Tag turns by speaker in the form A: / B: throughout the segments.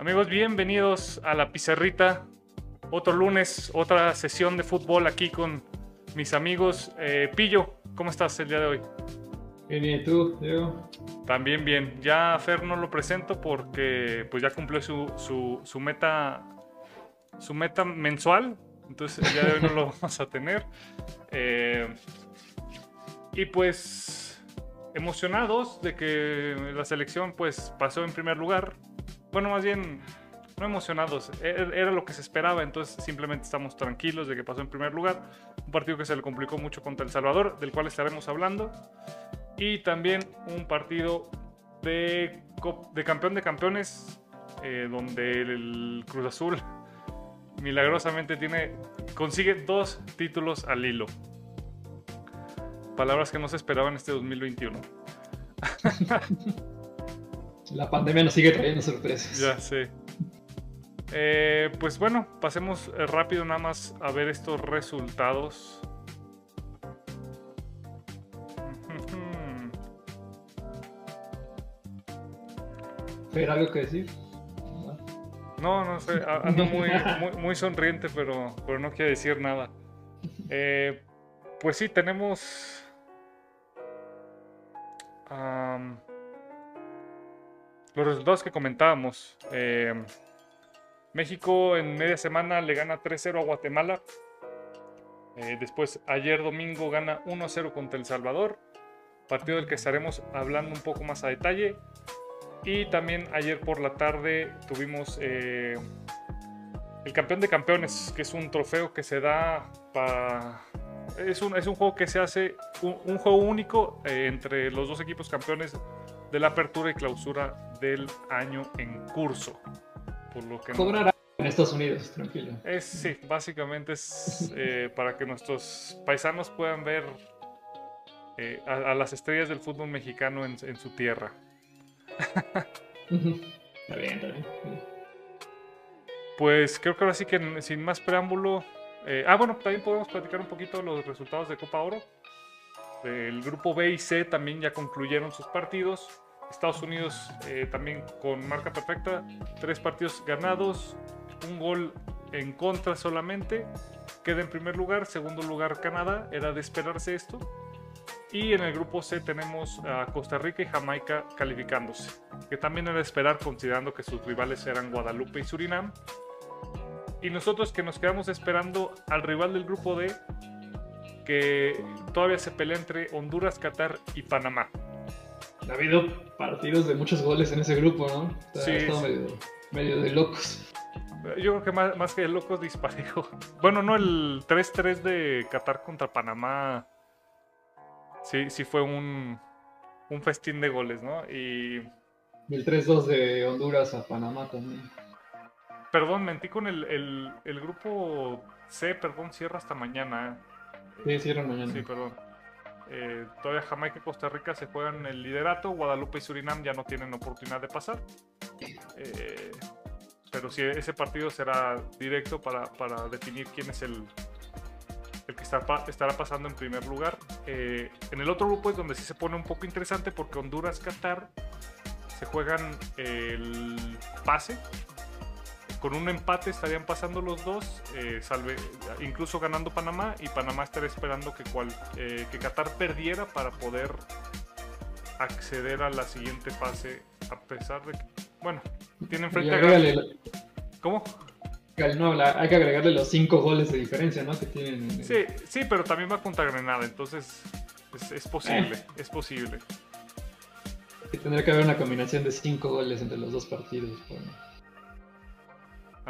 A: Amigos, bienvenidos a la pizarrita. Otro lunes, otra sesión de fútbol aquí con mis amigos. Eh, Pillo, ¿cómo estás el día de hoy?
B: Bien, ¿y tú, Diego?
A: También bien. Ya a Fer no lo presento porque pues ya cumplió su, su, su meta su meta mensual. Entonces el día de hoy no lo vamos a tener. Eh, y pues emocionados de que la selección pues pasó en primer lugar. Bueno, más bien no emocionados, e-, era lo que se esperaba, entonces simplemente estamos tranquilos de que pasó en primer lugar. Un partido que se le complicó mucho contra El Salvador, del cual estaremos hablando. Y también un partido de, de campeón de campeones, eh, donde el Cruz Azul milagrosamente tiene, consigue dos títulos al hilo. Palabras que no se esperaban este 2021.
B: La pandemia nos sigue trayendo sorpresas.
A: Ya sé. Eh, pues bueno, pasemos eh, rápido nada más a ver estos resultados.
B: ¿Pero algo que decir?
A: No, no sé, ando muy, muy, sonriente, pero, pero no quiere decir nada. Eh, pues sí, tenemos... los resultados que comentábamos. Eh, México en media semana le gana 3-0 a Guatemala. Eh, después, ayer domingo gana 1-0 contra El Salvador. Partido del que estaremos hablando un poco más a detalle. Y también ayer por la tarde tuvimos eh, el campeón de campeones, que es un trofeo que se da para... Es un, es un juego que se hace, un, juego único eh, entre los dos equipos campeones de la apertura y clausura del año en curso.
B: Por lo que Cobrará en Estados Unidos, tranquilo.
A: Es, sí, básicamente es eh, para que nuestros paisanos puedan ver a, las estrellas del fútbol mexicano en su tierra
B: está bien, está bien.
A: Pues creo que ahora sí que sin más preámbulo. Eh, ah, bueno, también podemos platicar un poquito los resultados de Copa Oro. El grupo B y C también ya concluyeron sus partidos. Estados Unidos eh, también con marca perfecta, tres partidos ganados, un gol en contra solamente. Queda en primer lugar, segundo lugar Canadá, era de esperarse esto. Y en el grupo C tenemos a Costa Rica y Jamaica calificándose, que también era de esperar considerando que sus rivales eran Guadalupe y Surinam. Y nosotros que nos quedamos esperando al rival del grupo D, que todavía se pelea entre Honduras, Qatar y Panamá.
B: Ha habido partidos de muchos goles en ese grupo, ¿no? sí, medio, de locos.
A: Yo creo que más, que de locos disparejo. Bueno, no, el 3-3 de Qatar contra Panamá sí, sí fue un, un festín de goles, ¿no? Y...
B: El 3-2 de Honduras a Panamá también.
A: Perdón, mentí con el, el, grupo C, perdón, cierra hasta mañana.
B: Sí, cierra mañana.
A: Sí, perdón. Eh, todavía Jamaica y Costa Rica se juegan el liderato, Guadalupe y Surinam ya no tienen oportunidad de pasar. Eh, pero sí, ese partido será directo para, para definir quién es el, el que estará pasando en primer lugar. Eh, en el otro grupo es donde sí se pone un poco interesante porque Honduras, Qatar se juegan el pase. Con un empate estarían pasando los dos, eh, salve, incluso ganando Panamá y Panamá estaría esperando que, cual, eh, que Qatar perdiera para poder acceder a la siguiente fase a pesar de que, bueno, tienen frente a... ¿Cómo?
B: no, hay que agregarle los cinco goles de diferencia, ¿no? Que tienen.
A: Sí, sí, pero también va contra Granada, entonces es, posible, eh. es posible.
B: tendría que haber una combinación de cinco goles entre los dos partidos.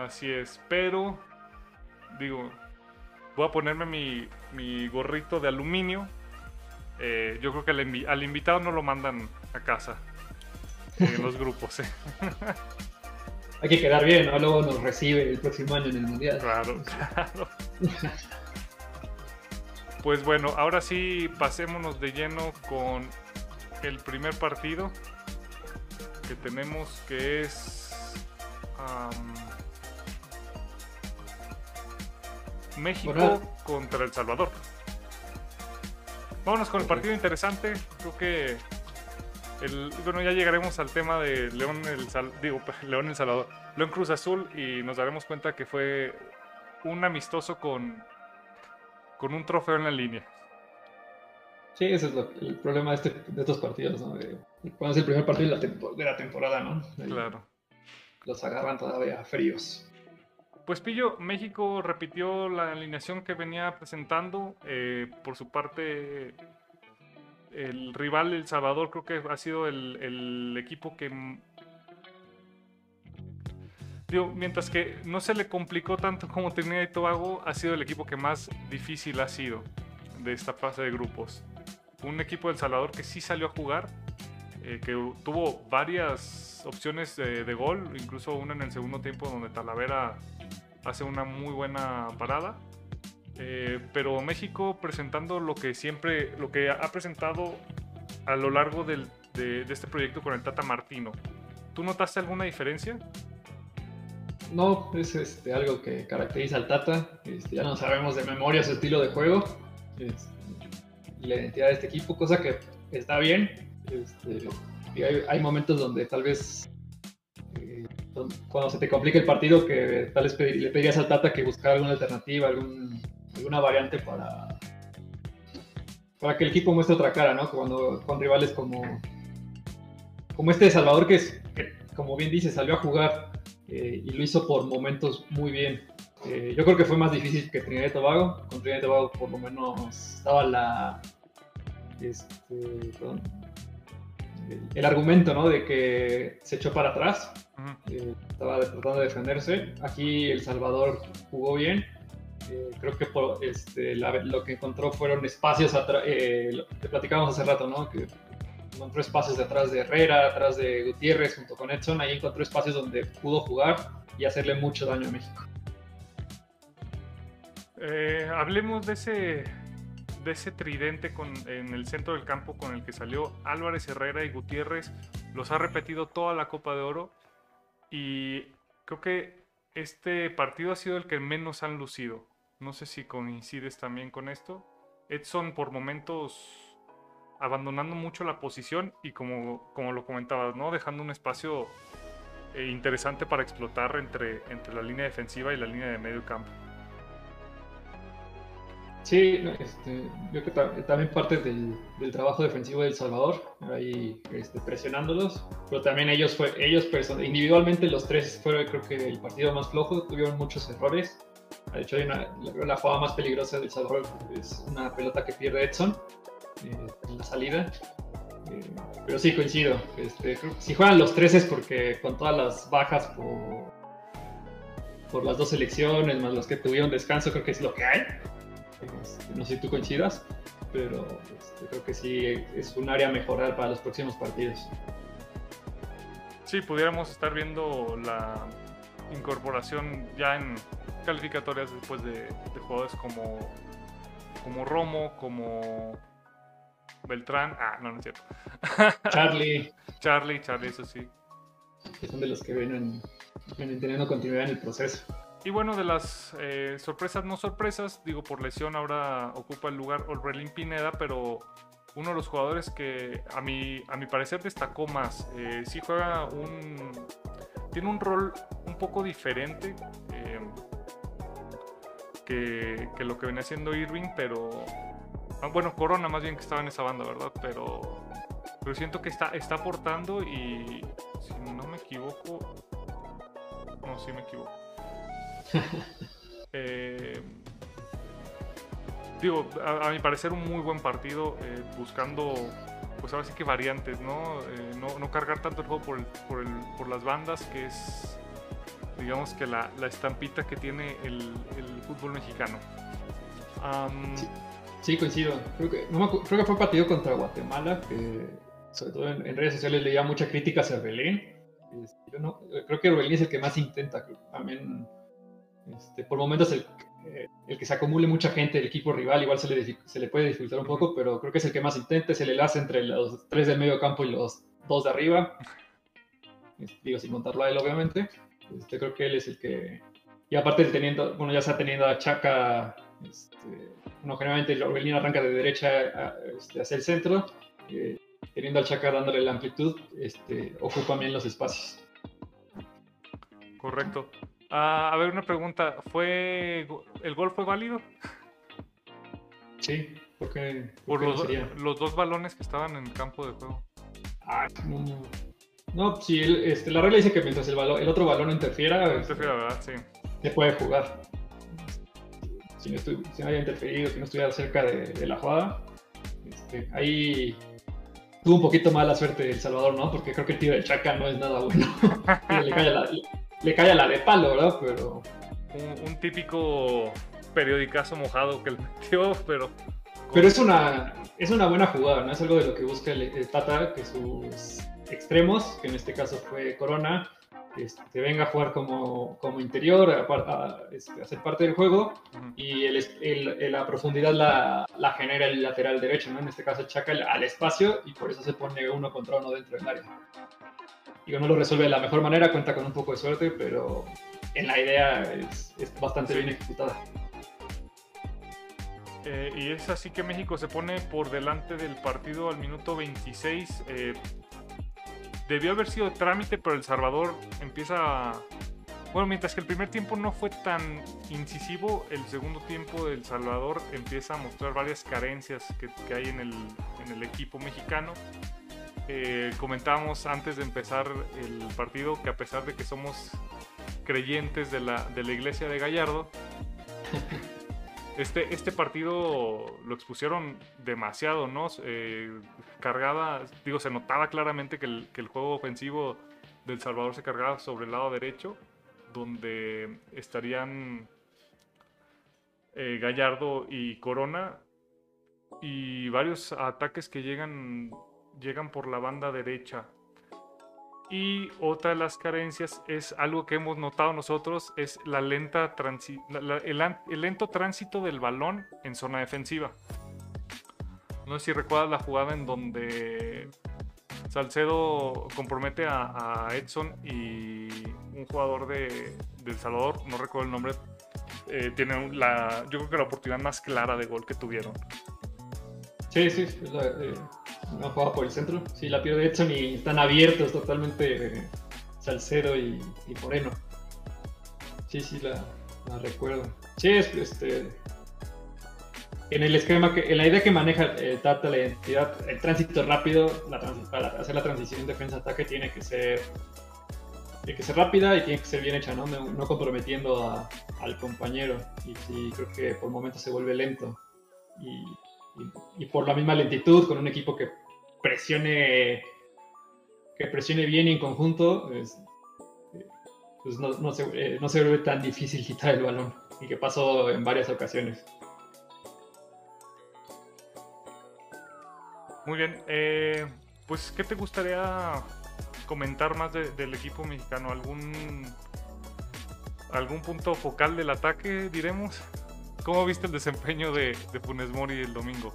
A: Así es, pero digo, voy a ponerme mi, gorrito de aluminio. Eh, yo creo que al, al, invitado no lo mandan a casa en los grupos. ¿eh?
B: hay que quedar bien, ¿no? Luego nos recibe el próximo año en el Mundial.
A: Claro, claro. pues bueno, ahora sí pasémonos de lleno con el primer partido que tenemos que es México contra El Salvador. Vámonos con el partido interesante. Creo que bueno, ya llegaremos al tema de León el, digo, León el Salvador, León Cruz Azul y nos daremos cuenta que fue un amistoso con, con un trofeo en la línea.
B: Sí, ese es el problema de, este, de estos partidos, ¿no? cuando es el primer partido de la, temporada, ¿no?
A: claro.
B: Los agarran todavía fríos.
A: Pues Pillo, México repitió la alineación que venía presentando. Eh, por su parte, el rival El Salvador creo que ha sido el, equipo que... Mientras que no se le complicó tanto como tenía y Tobago, ha sido el equipo que más difícil ha sido de esta fase de grupos. Un equipo del Salvador que sí salió a jugar, eh, que tuvo varias opciones de gol, incluso una en el segundo tiempo donde Talavera hace una muy buena parada eh, pero México presentando lo que siempre, lo que ha presentado a lo largo de, este proyecto con el Tata Martino. ¿Tú notaste alguna diferencia?
B: No, es este, algo que caracteriza al Tata. Este, ya no sabemos de memoria su estilo de juego este, y la identidad de este equipo, cosa que está bien. Este, hay, momentos donde tal vez cuando se te complica el partido que tal vez le pedirías al Tata que buscara alguna alternativa, alguna variante para, para que el equipo muestre otra cara, ¿no? Cuando con rivales como, como este de Salvador, que, es, como bien dice, salió a jugar eh, y lo hizo por momentos muy bien. Eh, yo creo que fue más difícil que Trinidad y Tobago. Con Trinidad y Tobago por lo menos estaba la... Este, el, argumento, ¿no? De que se echó para atrás. Eh, estaba tratando de defenderse. Aquí El Salvador jugó bien eh, creo que este, lo que encontró fueron espacios atrás, eh, lo que platicábamos hace rato, ¿no? Que encontró espacios detrás de Herrera, atrás de Gutiérrez, junto con Edson, ahí encontró espacios donde pudo jugar y hacerle mucho daño a México.
A: Eh, hablemos de ese, de ese tridente con, en el centro del campo con el que salió Álvarez Herrera y Gutiérrez. Los ha repetido toda la Copa de Oro y creo que este partido ha sido el que menos han lucido. No sé si coincides también con esto. Edson por momentos abandonando mucho la posición y como, como lo comentabas, ¿no? Dejando un espacio eh, interesante para explotar entre, entre la línea defensiva y la línea de medio campo.
B: Sí, este, yo creo que también parte del, trabajo defensivo del Salvador, ahí este, presionándolos, pero también ellos, fue, ellos individualmente los tres fueron creo que el partido más flojo, tuvieron muchos errores, de hecho, hay una, la, jugada más peligrosa del Salvador es una pelota que pierde Edson eh, en la salida. Eh, pero sí, coincido. Este, si juegan los tres es porque con todas las bajas por, por las dos selecciones, más los que tuvieron descanso, creo que es lo que hay. Este, no sé si tú coincidas, pero este, creo que sí es un área a mejorar para los próximos partidos.
A: Sí, pudiéramos estar viendo la incorporación ya en calificatorias después de, jugadores como, como Romo, como Beltrán. Ah, no, no es cierto.
B: Charlie.
A: Charlie, Charlie, eso sí.
B: Que son de los que vienen, teniendo continuidad en el proceso.
A: Y bueno, de las eh, sorpresas, no sorpresas, digo, por lesión ahora ocupa el lugar Orbelín Pineda, pero uno de los jugadores que a mi, a parecer destacó más. Eh, sí juega un... Tiene un rol un poco diferente. Eh, que, lo que venía haciendo Irving, pero. Ah, bueno, Corona más bien que estaba en esa banda, ¿verdad? Pero. Pero siento que está, está aportando y. Si no me equivoco. No, sí me equivoco. Eh, digo, a, mi parecer un muy buen partido, eh, buscando, pues ahora sí que variantes, ¿no? Eh, no, no, cargar tanto el juego por, por, el, por las bandas, que es digamos que la, estampita que tiene el, fútbol mexicano.
B: sí, coincido. Creo que, creo fue partido contra Guatemala, que sobre todo en, redes sociales leía mucha crítica hacia Belén. Este, creo que Belén es el que más intenta. También, este, por momentos, el, eh, el, que se acumule mucha gente del equipo rival, igual se le, se le puede dificultar un poco, pero creo que es el que más intenta. Es el enlace entre los tres del medio campo y los dos de arriba. Digo, sin contarlo a él, obviamente. Este, creo que él es el que. Y aparte, teniendo, bueno, ya está teniendo a Chaca. Este, bueno, generalmente Orbelín arranca de derecha este, hacia el centro. Eh, teniendo al Chaca dándole la amplitud, este, ocupa bien los espacios.
A: Correcto. Ah, a ver, una pregunta. ¿Fue ¿El gol fue válido?
B: Sí, porque
A: por, los, los, dos balones que estaban en el campo de juego.
B: Ah, no, no sí, este, la regla dice que mientras el, balón, el otro balón interfiera,
A: interfiera ¿verdad? Sí.
B: se puede jugar. Si no, si interferido, que no estuviera cerca de, la jugada. Este, ahí tuvo un poquito mala suerte El Salvador, ¿no? Porque creo que el tiro de Chaca no es nada bueno. le, cae la, le, cae a la, de palo, ¿verdad? Pero.
A: Un, típico periodicazo mojado que él metió, pero.
B: Pero es una, es una buena jugada, ¿no? Es algo de lo que busca el, Tata, que sus extremos, que en este caso fue Corona, este, venga a jugar como, como interior, a, a, este, hacer parte del juego, y el, la profundidad la, la, genera el lateral derecho, ¿no? En este caso Chaca al espacio, y por eso se pone uno contra uno dentro del área. Digo, no lo resuelve de la mejor manera, cuenta con un poco de suerte, pero en la idea es, bastante bien ejecutada.
A: Eh, y es así que México se pone por delante del partido al minuto 26 debió haber sido trámite, pero El Salvador empieza. Bueno, mientras que el primer tiempo no fue tan incisivo, el segundo tiempo de El Salvador empieza a mostrar varias carencias que, hay en el, en el, equipo mexicano. Eh, comentábamos antes de empezar el partido que a pesar de que somos creyentes de la, de la iglesia de Gallardo, Este, este partido lo expusieron demasiado, ¿no? Eh, cargaba, digo, se notaba claramente que el, juego ofensivo del Salvador se cargaba sobre el lado derecho, donde estarían eh, Gallardo y Corona, y varios ataques que llegan, llegan por la banda derecha. Y otra de las carencias es algo que hemos notado nosotros, es la lenta el, lento tránsito del balón en zona defensiva. No sé si recuerdas la jugada en donde Salcedo compromete a, Edson y un jugador de, El Salvador, no recuerdo el nombre, eh, tiene la, yo creo que la oportunidad más clara de gol que tuvieron.
B: Sí, sí, eh, no juega por el centro. Sí, la pierde Edson y están abiertos totalmente eh, Salcedo y, Moreno. Sí, sí, la, recuerdo. Sí, es, este, en el esquema, que, en la idea que maneja el Tata, la identidad, el tránsito rápido, para hacer la transición defensa-ataque tiene que ser tiene que ser rápida y tiene que ser bien hecha, ¿no? No, comprometiendo al compañero. Y sí, creo que por momentos se vuelve lento. Y y, por la misma lentitud, con un equipo que presione, que presione bien en conjunto, pues, pues no, se, eh, no se vuelve tan difícil quitar el balón y que pasó en varias ocasiones.
A: Muy bien, eh, pues ¿qué te gustaría comentar más del equipo mexicano? ¿Algún, ¿Algún punto focal del ataque, diremos? ¿Cómo viste el desempeño de, de Funes Mori el domingo?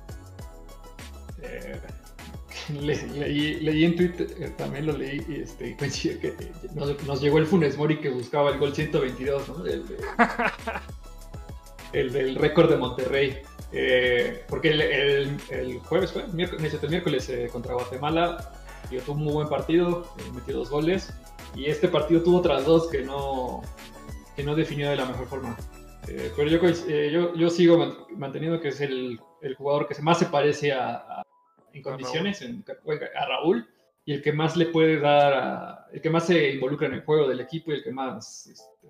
B: Eh, leí, en Twitter, eh, también lo leí, y este, que nos, llegó el Funes Mori que buscaba el gol 122, ¿no? El, del récord de Monterrey. Eh, porque el, jueves fue, miércoles, el miércoles contra Guatemala, tuvo un muy buen partido, metió dos goles, y este partido tuvo otras dos que no, que no definió de la mejor forma. Eh, pero yo, eh, yo, yo, sigo manteniendo que es el, el, jugador que más se parece a, en condiciones a Raúl y el que más le puede dar, el que más se involucra en el juego del equipo y el que más este,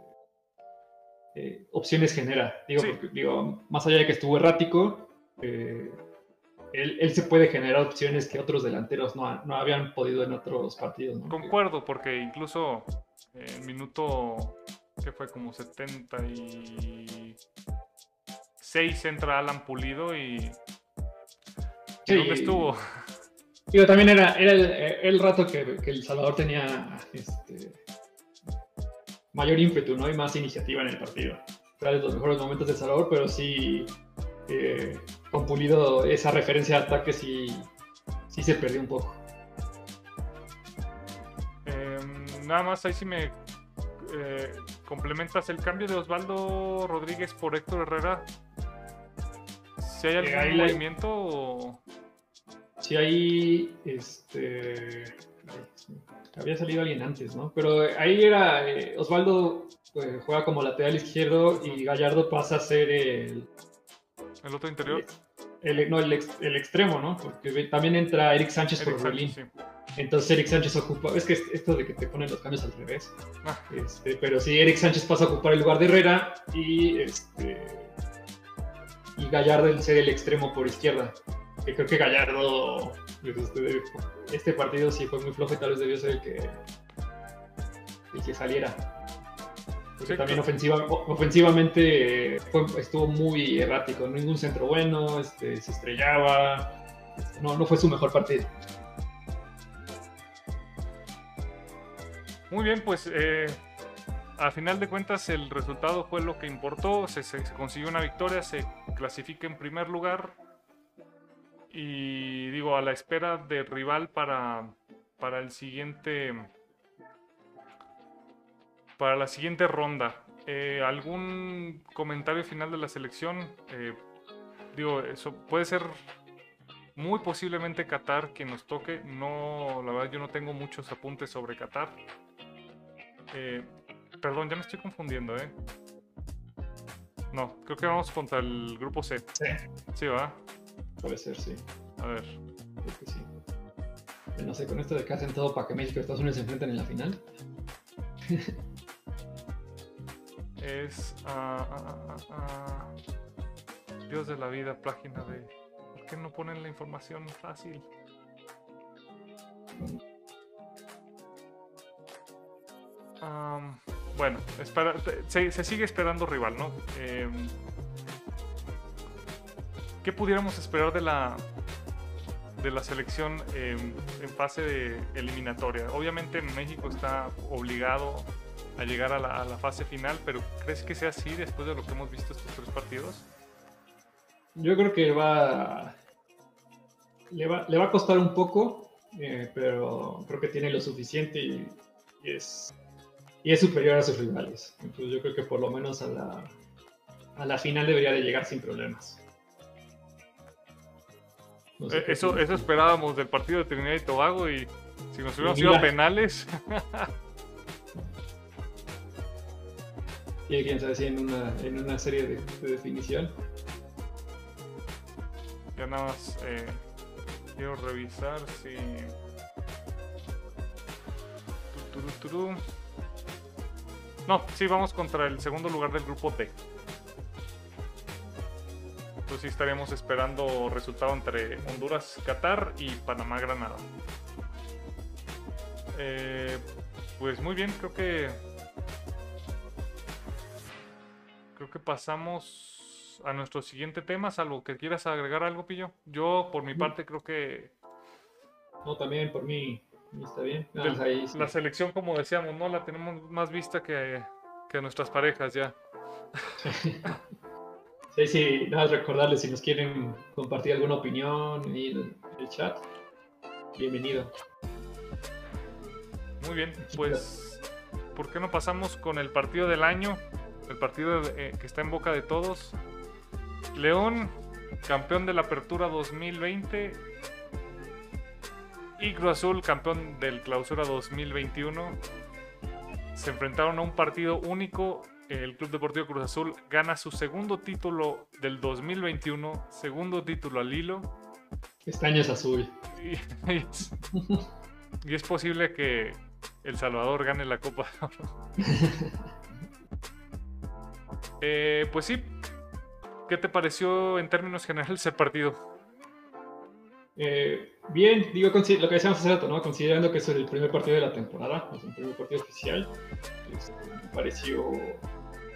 B: eh, opciones genera. Digo, digo, más allá de que estuvo errático, él, él, se puede generar opciones que otros delanteros no, no habían podido en otros partidos.
A: Concuerdo, porque incluso en minuto que fue como 76 entra Alan Pulido y... ¿Dónde estuvo?
B: Digo, también era, era el, rato que, El Salvador tenía este, mayor ímpetu ¿no? y más iniciativa en el partido. Era los mejores momentos de El Salvador, pero sí eh, con Pulido esa referencia de ataque sí, sí se perdió un poco.
A: Em, nada más ahí sí me eh, complementas el cambio de Osvaldo Rodríguez por Héctor Herrera. ¿Si hay algún movimiento
B: Sí, ahí este, había salido alguien antes, ¿no? Pero ahí era eh, Osvaldo eh, juega como lateral izquierdo y Gallardo pasa a ser el.
A: ¿El otro interior?
B: El, no, el, el, extremo, ¿no? Porque también entra Eric Sánchez por Berlín. Entonces Eric Sánchez ocupa. Es que esto de que te ponen los cambios al revés. Ah. Este, pero sí, Eric Sánchez pasa a ocupar el lugar de Herrera y este. Y Gallardo el ser el extremo por izquierda creo que Gallardo, este, este partido sí fue muy flojo y tal vez debió ser el que, el que saliera. Porque también ofensiva, ofensivamente estuvo muy errático, ningún centro bueno, este, se estrellaba, no, no fue su mejor partido.
A: Muy bien, pues eh, a final de cuentas el resultado fue lo que importó, se, se consiguió una victoria, se clasifica en primer lugar, y digo, a la espera de rival para, para el siguiente. Para la siguiente ronda. Eh, ¿Algún comentario final de la selección? Eh, digo, eso puede ser muy posiblemente Qatar que nos toque. No, la verdad, yo no tengo muchos apuntes sobre Qatar. Eh, perdón, ya me estoy confundiendo, ¿eh? No, creo que vamos contra el grupo C.
B: Sí.
A: Sí, ¿va?
B: Puede ser, sí.
A: A ver.
B: Creo que sí. No sé, con esto de que hacen todo para que México y Estados Unidos se enfrenten en la final.
A: es. Ah, ah, ah, Dios de la vida, página de. ¿Por qué no ponen la información fácil? bueno, se, sigue esperando rival, ¿no? Eh, ¿Qué pudiéramos esperar de la, de la selección en, fase de eliminatoria? Obviamente México está obligado a llegar a la, fase final, pero ¿crees que sea así después de lo que hemos visto estos tres partidos?
B: Yo creo que va le va, le va a costar un poco, eh, pero creo que tiene lo suficiente y, es, y es superior a sus rivales. Entonces yo creo que por lo menos a la, a la final debería de llegar sin problemas.
A: Eh, eso, eso esperábamos del partido de Trinidad y Tobago y si nos hubiéramos ido a penales.
B: y quién sabe si en una, en una serie de, definición.
A: Ya nada más eh, quiero revisar si. No, sí, vamos contra el segundo lugar del grupo D. Entonces sí estaríamos esperando resultado entre Honduras, Qatar y Panamá, Granada. Eh, pues muy bien, creo que pasamos a nuestro siguiente tema, salvo que quieras agregar algo, Pillo. Yo, por mi parte, creo que...
B: No, también por mí está bien.
A: La selección, como decíamos, no la tenemos más vista que, que nuestras parejas ya.
B: Sí, sí, nada más recordarles si nos quieren compartir alguna opinión en el chat. Bienvenido.
A: Muy bien, pues, ¿por qué no pasamos con el partido del año? El partido eh, que está en boca de todos. León, campeón de la Apertura 2020. Y Cruz Azul, campeón del Clausura 2021. Se enfrentaron a un partido único el Club Deportivo Cruz Azul gana su segundo título del 2021, segundo título al hilo.
B: Este es azul.
A: Y, es, posible que El Salvador gane la Copa. eh, pues sí, ¿qué te pareció en términos generales el partido?
B: Eh, bien, digo lo que decíamos hace rato, ¿no? Considerando que es el primer partido de la temporada, es el primer partido oficial, este, me pareció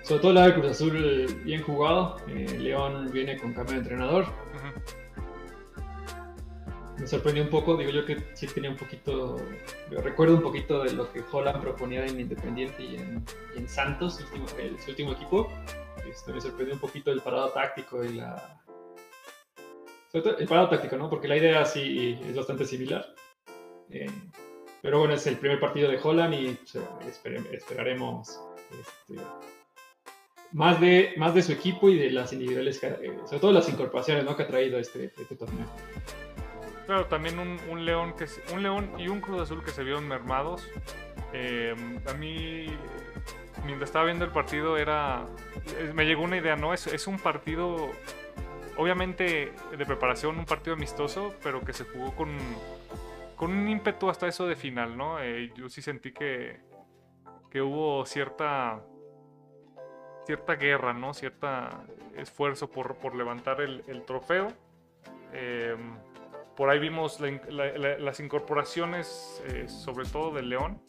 B: sobre todo la de Cruz Azul bien jugado. Eh, León viene con cambio de entrenador. Me sorprendió un poco, digo yo que sí tenía un poquito, recuerdo un poquito de lo que Holland proponía en Independiente y en, Santos, su último equipo. Este, me sorprendió un poquito el parado táctico y la... Sobre todo el parado táctico, ¿no? Porque la idea sí es bastante similar. Eh, pero bueno, es el primer partido de Holland y esperaremos este, más de, más de su equipo y de las individuales, eh, sobre todo las incorporaciones ¿no? que ha traído este, este torneo.
A: Claro, también un, León que un León y un Cruz Azul que se vieron mermados. Eh, a mí, mientras estaba viendo el partido, era. Me llegó una idea, ¿no? Es, un partido. Obviamente de preparación, un partido amistoso, pero que se jugó con, con un ímpetu hasta eso de final, ¿no? Eh, yo sí sentí que, que hubo cierta cierta guerra, ¿no? Cierta esfuerzo por, por levantar el, el trofeo. Eh, por ahí vimos las incorporaciones, eh, sobre todo de León.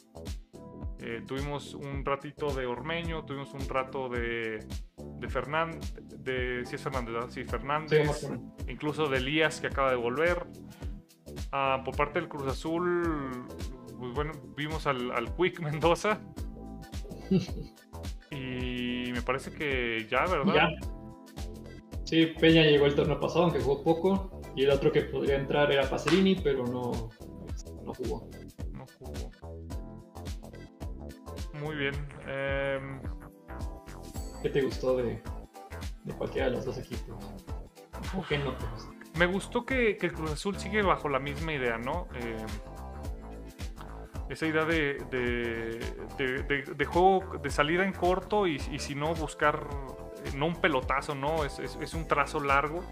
A: Eh, tuvimos un ratito de Ormeño, tuvimos un rato de, de Fernández, de, sí es Fernández, Sí, Fernández, incluso de Elías que acaba de volver. Ah, por parte del Cruz Azul, pues bueno, vimos al, al Quick Mendoza. y me parece que ya, ¿verdad? Ya.
B: Sí, Peña llegó el torneo pasado, aunque jugó poco. Y el otro que podría entrar era Pacerini, pero no, no jugó.
A: No jugó. Muy bien. Em,
B: ¿Qué te gustó de, de, cualquiera de los dos equipos? ¿O qué no te gustó?
A: Me gustó que, que, el Cruz Azul sigue bajo la misma idea, ¿no? Em, esa idea de, de, de, juego, de salida en corto y, y, si no buscar, no un pelotazo, ¿no? Es, es, es un trazo largo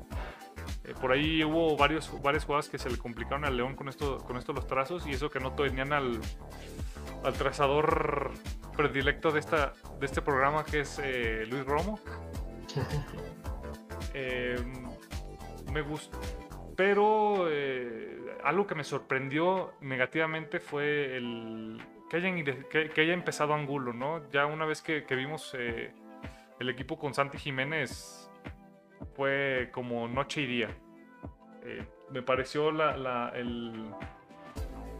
A: eh, por ahí hubo varios, varias jugadas que se le complicaron al León con esto, con esto los trazos y eso que no tenían al, al trazador predilecto de, esta, de este programa que es eh, Luis Romo. Eh, me gustó. Pero algo que me sorprendió negativamente fue el que, hayan, que, haya empezado Angulo, ¿no? Ya una vez que, que vimos el equipo con Santi Jiménez fue como noche y día. Eh, me pareció la, la,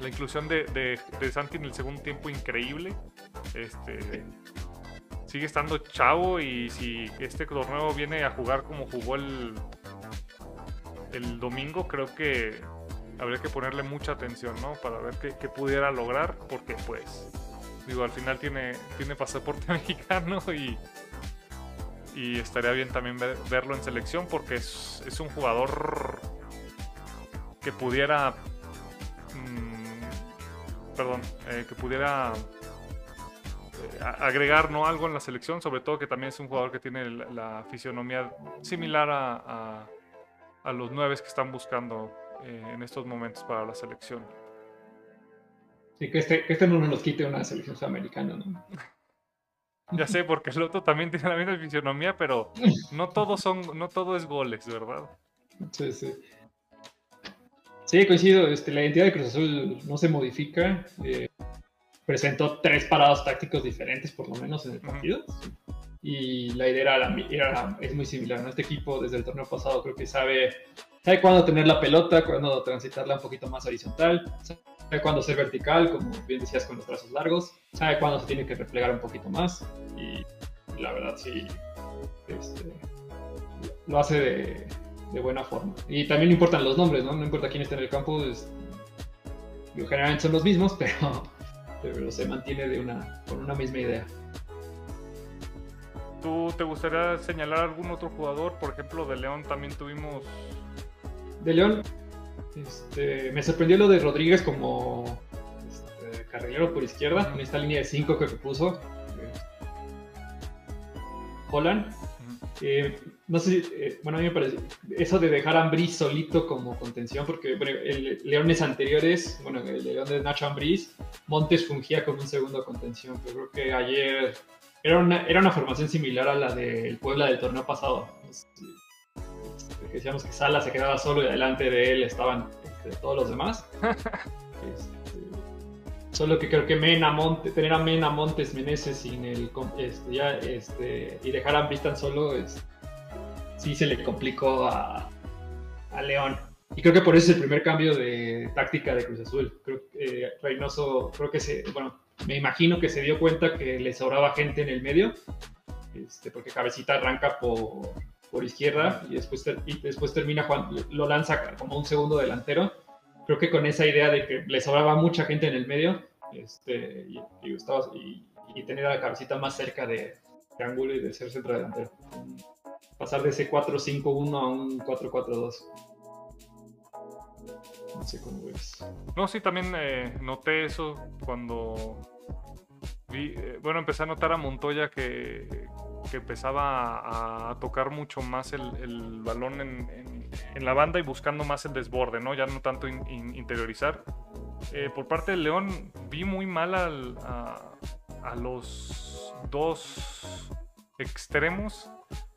A: la inclusión de, de, Santi en el segundo tiempo increíble. Este, sigue estando chavo y si este torneo viene a jugar como jugó el, el domingo, creo que habría que ponerle mucha atención, ¿no? Para ver qué, qué pudiera lograr, porque pues, digo, al final tiene, tiene pasaporte mexicano y y estaría bien también verlo en selección porque es, es un jugador que pudiera mm, perdón eh, que pudiera eh, agregar ¿no? algo en la selección sobre todo que también es un jugador que tiene la, fisionomía similar a, a, los nueve que están buscando eh, en estos momentos para la selección
B: Sí, que este, que este no nos quite una selección sudamericana, ¿no?
A: Ya sé, porque el otro también tiene la misma fisionomía, pero no todos son, no todo es goles, ¿verdad?
B: Sí, sí. Sí, coincido. Este, la identidad de Cruz Azul no se modifica. Eh, presentó tres parados tácticos diferentes, por lo menos, en el partido. Y la idea era, es muy similar. ¿no? Este equipo, desde el torneo pasado, creo que sabe, sabe cuándo tener la pelota, cuándo transitarla un poquito más horizontal, sabe cuándo ser vertical, como bien decías, con los brazos largos, sabe cuándo se tiene que replegar un poquito más y la verdad sí este, lo hace de, buena forma. Y también no importan los nombres, ¿no? No importa quién esté en el campo, generalmente son los mismos, pero, pero se mantiene de una, con una misma idea.
A: ¿Tú te gustaría señalar algún otro jugador? Por ejemplo, de León también tuvimos...
B: De León, este, me sorprendió lo de Rodríguez como este, carrilero por izquierda, en esta línea de 5 que puso. Holland. Eh, no sé, eh, bueno, a mí me parece, eso de dejar a Ambris solito como contención, porque bueno, el Leones anteriores, bueno, el León de Nacho Ambris, Montes fungía como un segundo contención, pero creo que ayer era una, era una formación similar a la del Puebla del torneo pasado que decíamos que Sala se quedaba solo y delante de él estaban este, todos los demás. Este, solo que creo que Mena, Monte, tener a Mena, Montes, Meneses sin el, este, ya, este, y dejar a Ambris tan solo, es, sí se le complicó a, a, León. Y creo que por eso es el primer cambio de táctica de Cruz Azul. Creo que eh, Reynoso, creo que se, bueno, me imagino que se dio cuenta que le sobraba gente en el medio, este, porque Cabecita arranca por por izquierda y después, y termina Juan, lo lanza como un segundo delantero. Creo que con esa idea de que le sobraba mucha gente en el medio este, y, y, tener a la cabecita más cerca de, ángulo y de ser centro delantero. Pasar de ese 4-5-1 a un 4-4-2. No sé cómo ves.
A: No, sí, también eh, noté eso cuando eh, bueno, empecé a notar a Montoya que, empezaba a, tocar mucho más el, balón en, en, la banda y buscando más el desborde, ¿no? Ya no tanto in, in, interiorizar. Eh, por parte del León vi muy mal al, a, los dos extremos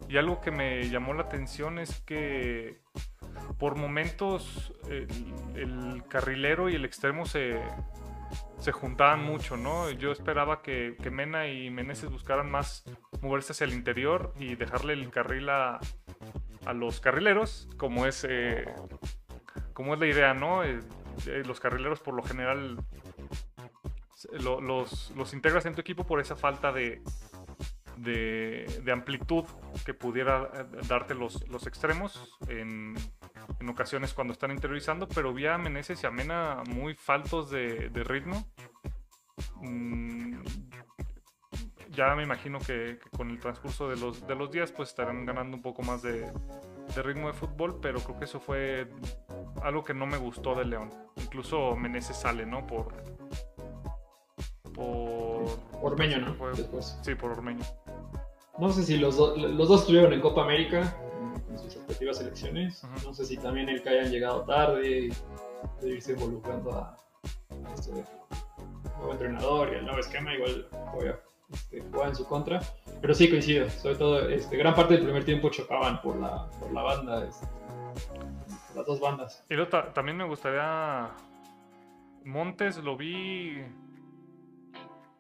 A: y algo que me llamó la atención es que por momentos el carrilero y el extremo se, se juntaban mucho, ¿no? Yo esperaba que, que, Mena y Meneses buscaran más moverse hacia el interior y dejarle el carril a, a los carrileros, como es, eh, como es la idea, ¿no? Eh, eh, los carrileros por lo general lo, los, los integras en tu equipo por esa falta de, de, de amplitud que pudiera darte los, los extremos en, en, ocasiones cuando están interiorizando, pero vi a Meneses y a Mena muy faltos de, de ritmo. Mm, ya me imagino que, que, con el transcurso de los, de los días pues estarán ganando un poco más de, de, ritmo de fútbol, pero creo que eso fue algo que no me gustó de León. Incluso Meneses sale, ¿no? Por, por
B: Ormeño, ¿no? Fue, Después.
A: Sí, por Ormeño.
B: No sé si los, do, los dos estuvieron en Copa América, respectivas selecciones. Uh -huh. No sé si también el que hayan llegado tarde, de irse involucrando a, a este nuevo entrenador y el nuevo esquema, igual juega, este, juega en su contra. Pero sí coincido, sobre todo este, gran parte del primer tiempo chocaban por la, por la banda, este, por las dos bandas.
A: Y también me gustaría. Montes lo vi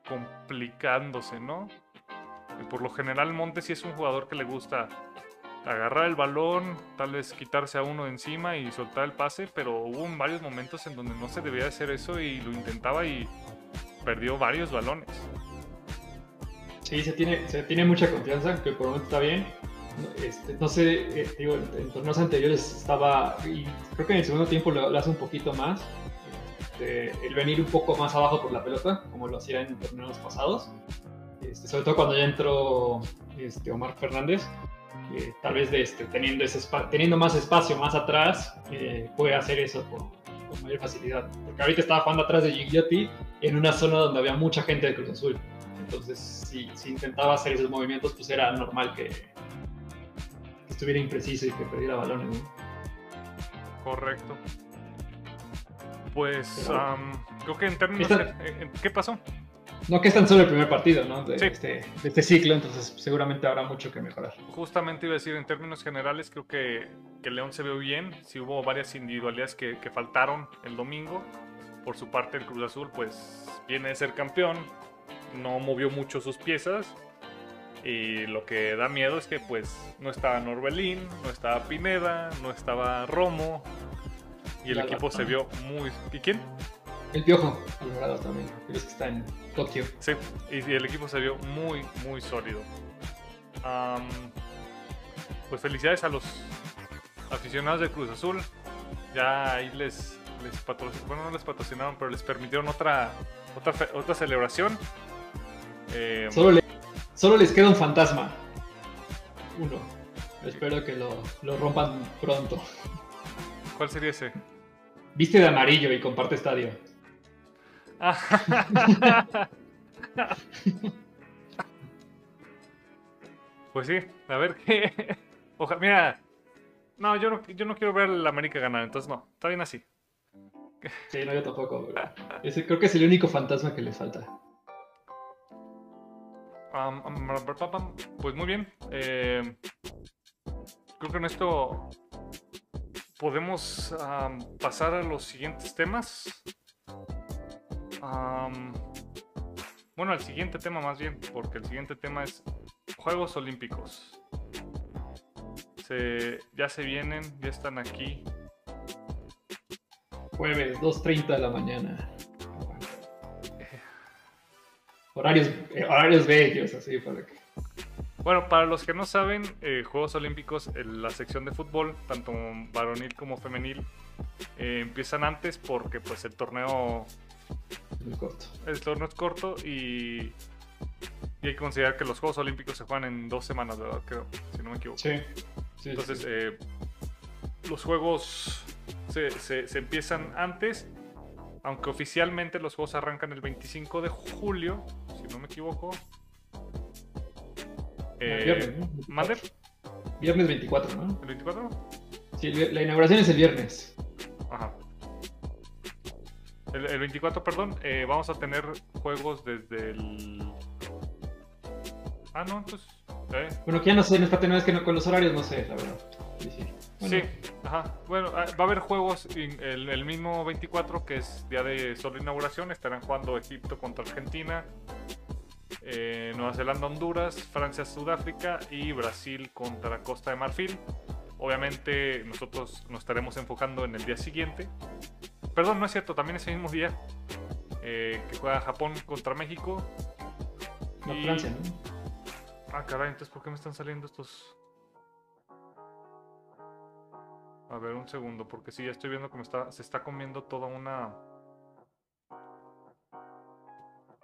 A: complicándose, ¿no? Por lo general Montes sí es un jugador que le gusta agarrar el balón, tal vez quitarse a uno de encima y soltar el pase, pero hubo varios momentos en donde no se debía hacer eso y lo intentaba y perdió varios balones.
B: Sí, se tiene, se tiene mucha confianza, que por el momento está bien. Este, no sé, eh, digo, en, en, torneos anteriores estaba, y creo que en el segundo tiempo lo, lo hace un poquito más, este, el venir un poco más abajo por la pelota, como lo hacía en torneos pasados. Este, sobre todo cuando ya entró este, Omar Fernández, eh, tal vez de, este, teniendo, ese teniendo más espacio más atrás, eh, puede hacer eso con, con, mayor facilidad. Porque ahorita estaba jugando atrás de Gigliotti en una zona donde había mucha gente de Cruz Azul. Entonces, si, si intentaba hacer esos movimientos, pues era normal que, que estuviera impreciso y que perdiera balones. ¿no?
A: Correcto. Pues um, creo que en términos... De, ¿Qué pasó?
B: No que es tan solo el primer partido, ¿no? De, sí. este, de, este, ciclo, entonces seguramente habrá mucho que mejorar.
A: Justamente iba a decir, en términos generales, creo que, que León se vio bien. Sí hubo varias individualidades que, que, faltaron el domingo. Por su parte, el Cruz Azul, pues, viene de ser campeón. No movió mucho sus piezas. Y lo que da miedo es que, pues, no estaba Norbelín, no estaba Pineda, no estaba Romo. Y el la equipo se vio muy... ¿Y quién?
B: El Piojo, Alvarado también, pero es que está en Tokio.
A: Sí, y, el equipo se vio muy, muy sólido. Um, pues felicidades a los aficionados de Cruz Azul. Ya ahí les, les patrocinaron, bueno, no les patrocinaron, pero les permitieron otra, otra, otra celebración.
B: Eh, solo, le, solo, les queda un fantasma. Uno. Espero que lo, lo rompan pronto.
A: ¿Cuál sería ese?
B: Viste de amarillo y comparte estadio.
A: pues sí, a ver qué. Ojalá, mira. No, yo no, yo no quiero ver a la América ganar, entonces no, está bien así.
B: Sí, no, yo tampoco. Ese, creo que es el único fantasma que le falta.
A: Um, um, pues muy bien. Eh, creo que en esto podemos um, pasar a los siguientes temas. Um, bueno, al siguiente tema más bien, porque el siguiente tema es Juegos Olímpicos. Se, ya se vienen, ya están aquí.
B: Jueves, 2.30 de la mañana. Horarios, eh, horarios bellos, así para que...
A: Bueno, para los que no saben, eh, Juegos Olímpicos, eh, la sección de fútbol, tanto varonil como femenil, eh, empiezan antes porque pues el torneo
B: muy corto.
A: El torneo es corto y, y, hay que considerar que los Juegos Olímpicos se juegan en dos semanas, ¿verdad? Creo, si no me equivoco.
B: Sí.
A: sí Entonces, sí. Eh, los Juegos se, se- se empiezan antes, aunque oficialmente los juegos arrancan el 25 de julio, si no me equivoco. Eh,
B: viernes, ¿no?
A: ¿mande?
B: Viernes 24, ¿no?
A: ¿El 24?
B: Sí, la inauguración es el viernes.
A: Ajá. El, el 24, perdón, eh, vamos a tener juegos desde el... Ah, no, entonces... eh,
B: Bueno, que ya no sé, no está teniendo, es que no, con los horarios no sé, la verdad. Sí, sí. Bueno,
A: Sí, ajá. Bueno, ah, va a haber juegos in- el, el mismo 24, que es día de solo inauguración. Estarán jugando Egipto contra Argentina, eh, Nueva Zelanda, Honduras, Francia, Sudáfrica y Brasil contra Costa de Marfil. Obviamente nosotros nos estaremos enfocando en el día siguiente. Perdón, no es cierto, también ese mismo día eh, que juega Japón contra México.
B: no,
A: y-
B: Francia, ¿no?
A: Ah, caray, entonces ¿por qué me están saliendo estos? A ver, un segundo, porque sí, ya estoy viendo que me está, se está comiendo toda una...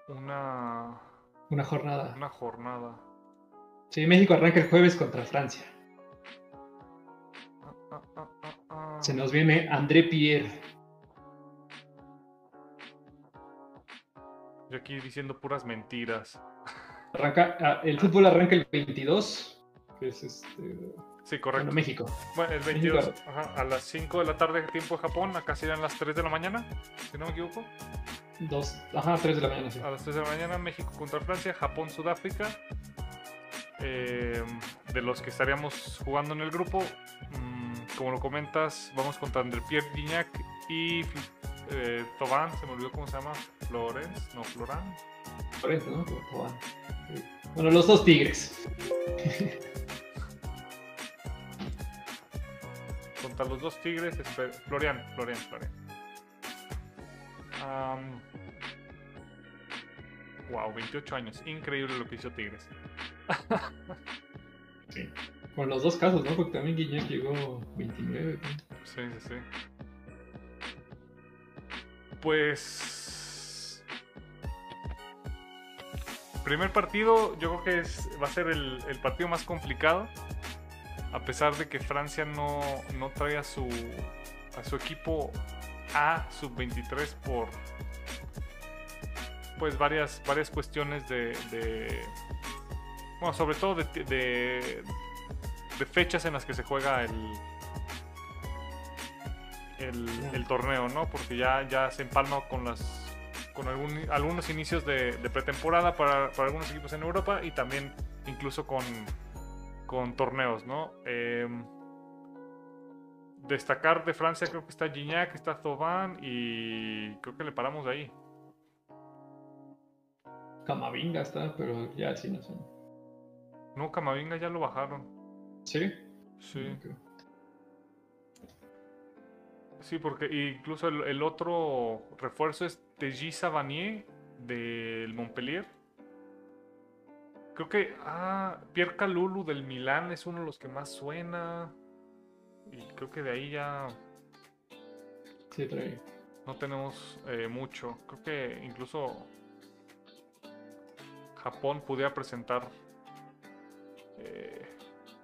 A: Una...
B: Una jornada.
A: Una jornada.
B: Sí, México arranca el jueves contra Francia. Se nos viene André Pierre.
A: Yo aquí diciendo puras mentiras.
B: Arranca, ah, el fútbol arranca el 22, que es este,
A: Sí,
B: bueno,
A: correcto.
B: México.
A: Bueno, el 22, ajá, a las 5 de la tarde, tiempo de Japón, acá serían las 3 de la mañana, si no me equivoco.
B: Dos, ajá, 3 de la mañana, sí.
A: A las 3 de la mañana, México contra Francia, Japón, Sudáfrica. Eh, de los que estaríamos jugando en el grupo, mm, como lo comentas, vamos contra André Pierre Gignac y eh, Thauvin, se me olvidó cómo se llama, Florence, no, Florán.
B: Correcto, ¿no? Tobán. Sí. Bueno, los dos tigres.
A: Contra los dos Tigres, Florian, Florian, Florian. Wow, 28 años, increíble lo que hizo Tigres.
B: Sí. Con los dos casos, ¿no? Porque también Guiñac llegó 29. ¿no?
A: Sí, sí, sí. Pues. Primer partido, yo creo que es, va a ser el, partido más complicado. A pesar de que Francia no, no trae a su, a su equipo A sub-23 por pues varias, varias cuestiones de, de- bueno, sobre todo de, de fechas en las que se juega el, el, el torneo, ¿no? Porque ya, ya se empalma con las con algún- algunos inicios de, de pretemporada para, para algunos equipos en Europa y también incluso con, con torneos, ¿no? Em, destacar de Francia creo que está Gignac, está Thauvin y creo que le paramos de ahí.
B: Camavinga está, pero ya sí no son.
A: No, Camavinga ya lo bajaron.
B: ¿Sí?
A: Sí. Sí, porque incluso el, el otro refuerzo es Teji Savanier del Montpellier. Creo que ah, Pierre Calulu del Milán es uno de los que más suena. Y creo que de ahí ya
B: Sí, trae.
A: no tenemos eh, mucho. Creo que incluso Japón pudiera presentar eh,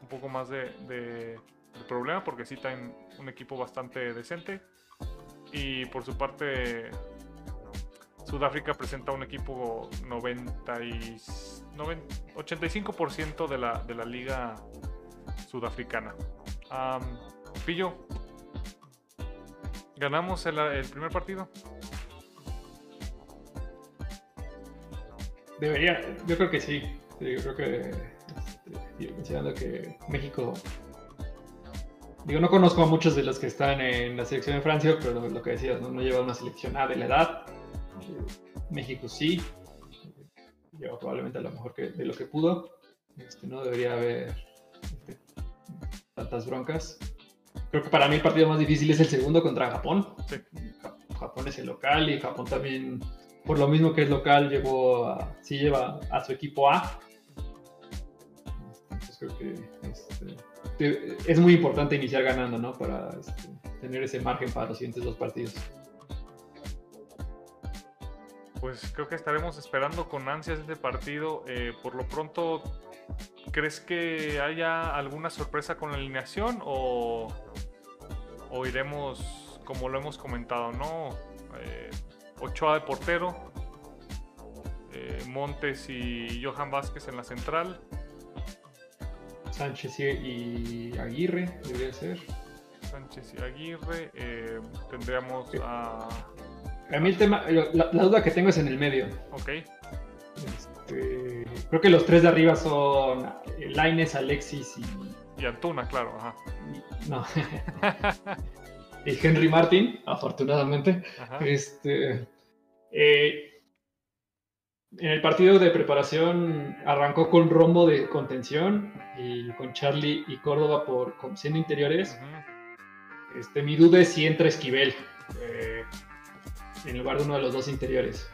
A: un poco más de, de- problema porque sí traen un equipo bastante decente. Y por su parte, Sudáfrica presenta un equipo 90 y, 90 85% de la, de la liga sudafricana. Pillo, ¿ganamos el, el primer partido?
B: Debería, yo creo que. Sí, Yo creo que, este, considerando que México, digo, no conozco a muchos de los que están en la selección de Francia, pero lo que decías, no, no lleva una selección A de la edad. México sí, lleva probablemente a lo mejor que, de lo que pudo. Este, no debería haber este, tantas broncas. Creo que para mí el partido más difícil es el segundo contra Japón.
A: Sí.
B: Ja- Japón es el local y Japón también por lo mismo que es local, llevó a, sí lleva a su equipo A. Creo que este, te- es muy importante iniciar ganando, ¿no? Para este, tener ese margen para los siguientes dos partidos.
A: Pues creo que estaremos esperando con ansias este partido. Eh, por lo pronto, ¿crees que haya alguna sorpresa con la alineación o, o iremos como lo hemos comentado, ¿no? Eh, Ochoa de portero, eh, Montes y Johan Vázquez en la central.
B: Sánchez y Aguirre, debería ser.
A: Sánchez y Aguirre. Eh, tendríamos a.
B: A mí el tema, la, duda que tengo es en el medio.
A: Ok.
B: Este, creo que los tres de arriba son Laines, Alexis y.
A: Y Antuna, claro, ajá.
B: No. y Henry Martin, afortunadamente. Este. Eh, en el partido de preparación arrancó con Rombo de contención y con Charlie y Córdoba por siendo interiores. Este, mi duda es si entra Esquivel eh, en lugar de uno de los dos interiores.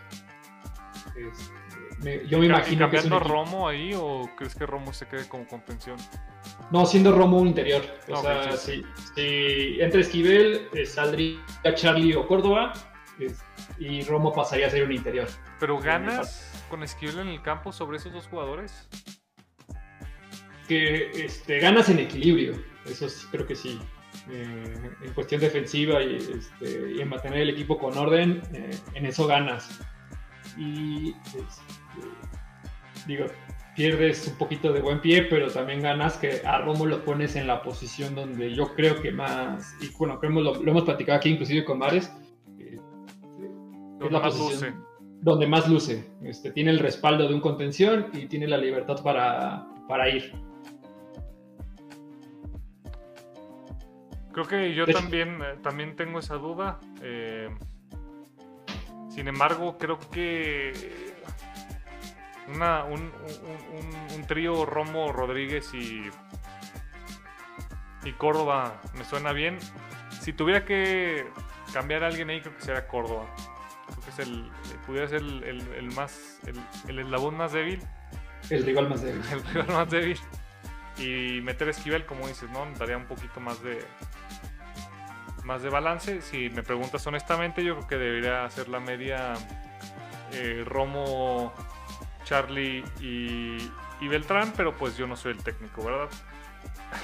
A: Este, yo me imagino cambiando que Romo ahí o crees que Romo se quede como contención?
B: No, siendo Romo un interior. O sea, si, entra Esquivel, eh, saldría Charlie o Córdoba y Romo pasaría a ser un interior.
A: Pero ganas con Esquivel en el campo sobre esos dos jugadores?
B: Que este, ganas en equilibrio, eso sí, creo que sí. Eh, en cuestión defensiva este, y, en mantener el equipo con orden, eh, en eso ganas. Y este, digo, pierdes un poquito de buen pie, pero también ganas que a Romo lo pones en la posición donde yo creo que más, y bueno, lo, hemos platicado aquí inclusive con Mares,
A: eh, es la posición,
B: donde más luce. Este, tiene el respaldo de un contención y tiene la libertad para, para ir.
A: Creo que yo también, eh, también tengo esa duda. Eh, sin embargo, creo que una, un, un, trío Romo, Rodríguez y, y Córdoba me suena bien. Si tuviera que cambiar a alguien ahí, creo que sería Córdoba creo que es el, pudiera ser el, el, más, el, eslabón más débil.
B: El rival más débil.
A: El rival más débil. Y meter Esquivel, como dices, ¿no? Daría un poquito más de más de balance. Si me preguntas honestamente, yo creo que debería hacer la media eh, Romo, Charlie y, y, Beltrán, pero pues yo no soy el técnico, ¿verdad?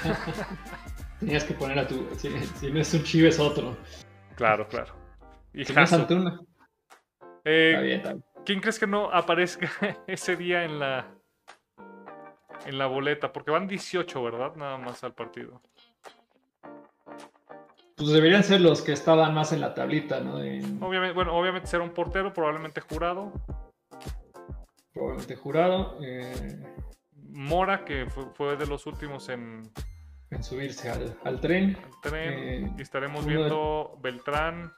B: Tenías que poner a tu. Si, no es un chivo, es otro.
A: Claro, claro.
B: Y Antuna.
A: Eh, ¿Quién crees que no aparezca ese día en la en la boleta? Porque van 18, ¿verdad? Nada más al partido.
B: Pues deberían ser los que estaban más en la tablita, ¿no?
A: Obviamente, bueno, obviamente será un portero, probablemente jurado.
B: Probablemente jurado. Eh,
A: Mora, que fue, de los últimos en,
B: en subirse al, tren.
A: tren. Eh, y estaremos viendo Beltrán.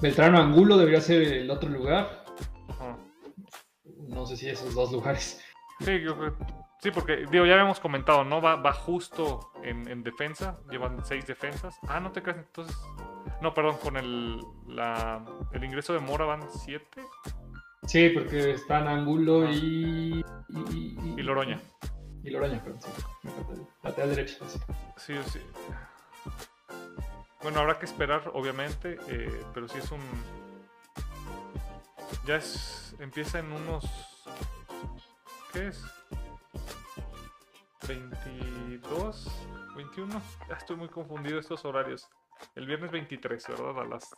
B: Beltrano Angulo debería ser el otro lugar. No sé si esos dos lugares.
A: Sí, sí, porque digo, ya habíamos comentado, ¿no? Va, va justo en, defensa. Llevan seis defensas. Ah, no te creas, entonces. No, perdón, con el, la, el ingreso de Mora van siete.
B: Sí, porque están Angulo y,
A: y, y, Loroña.
B: Y Loroña, perdón, sí. Lateral derecha.
A: Sí, sí. Bueno, habrá que esperar, obviamente, eh, pero si es un... Ya es... Empieza en unos... ¿Qué es? 22, 21. Ya estoy muy confundido estos horarios. El viernes 23, ¿verdad? A las...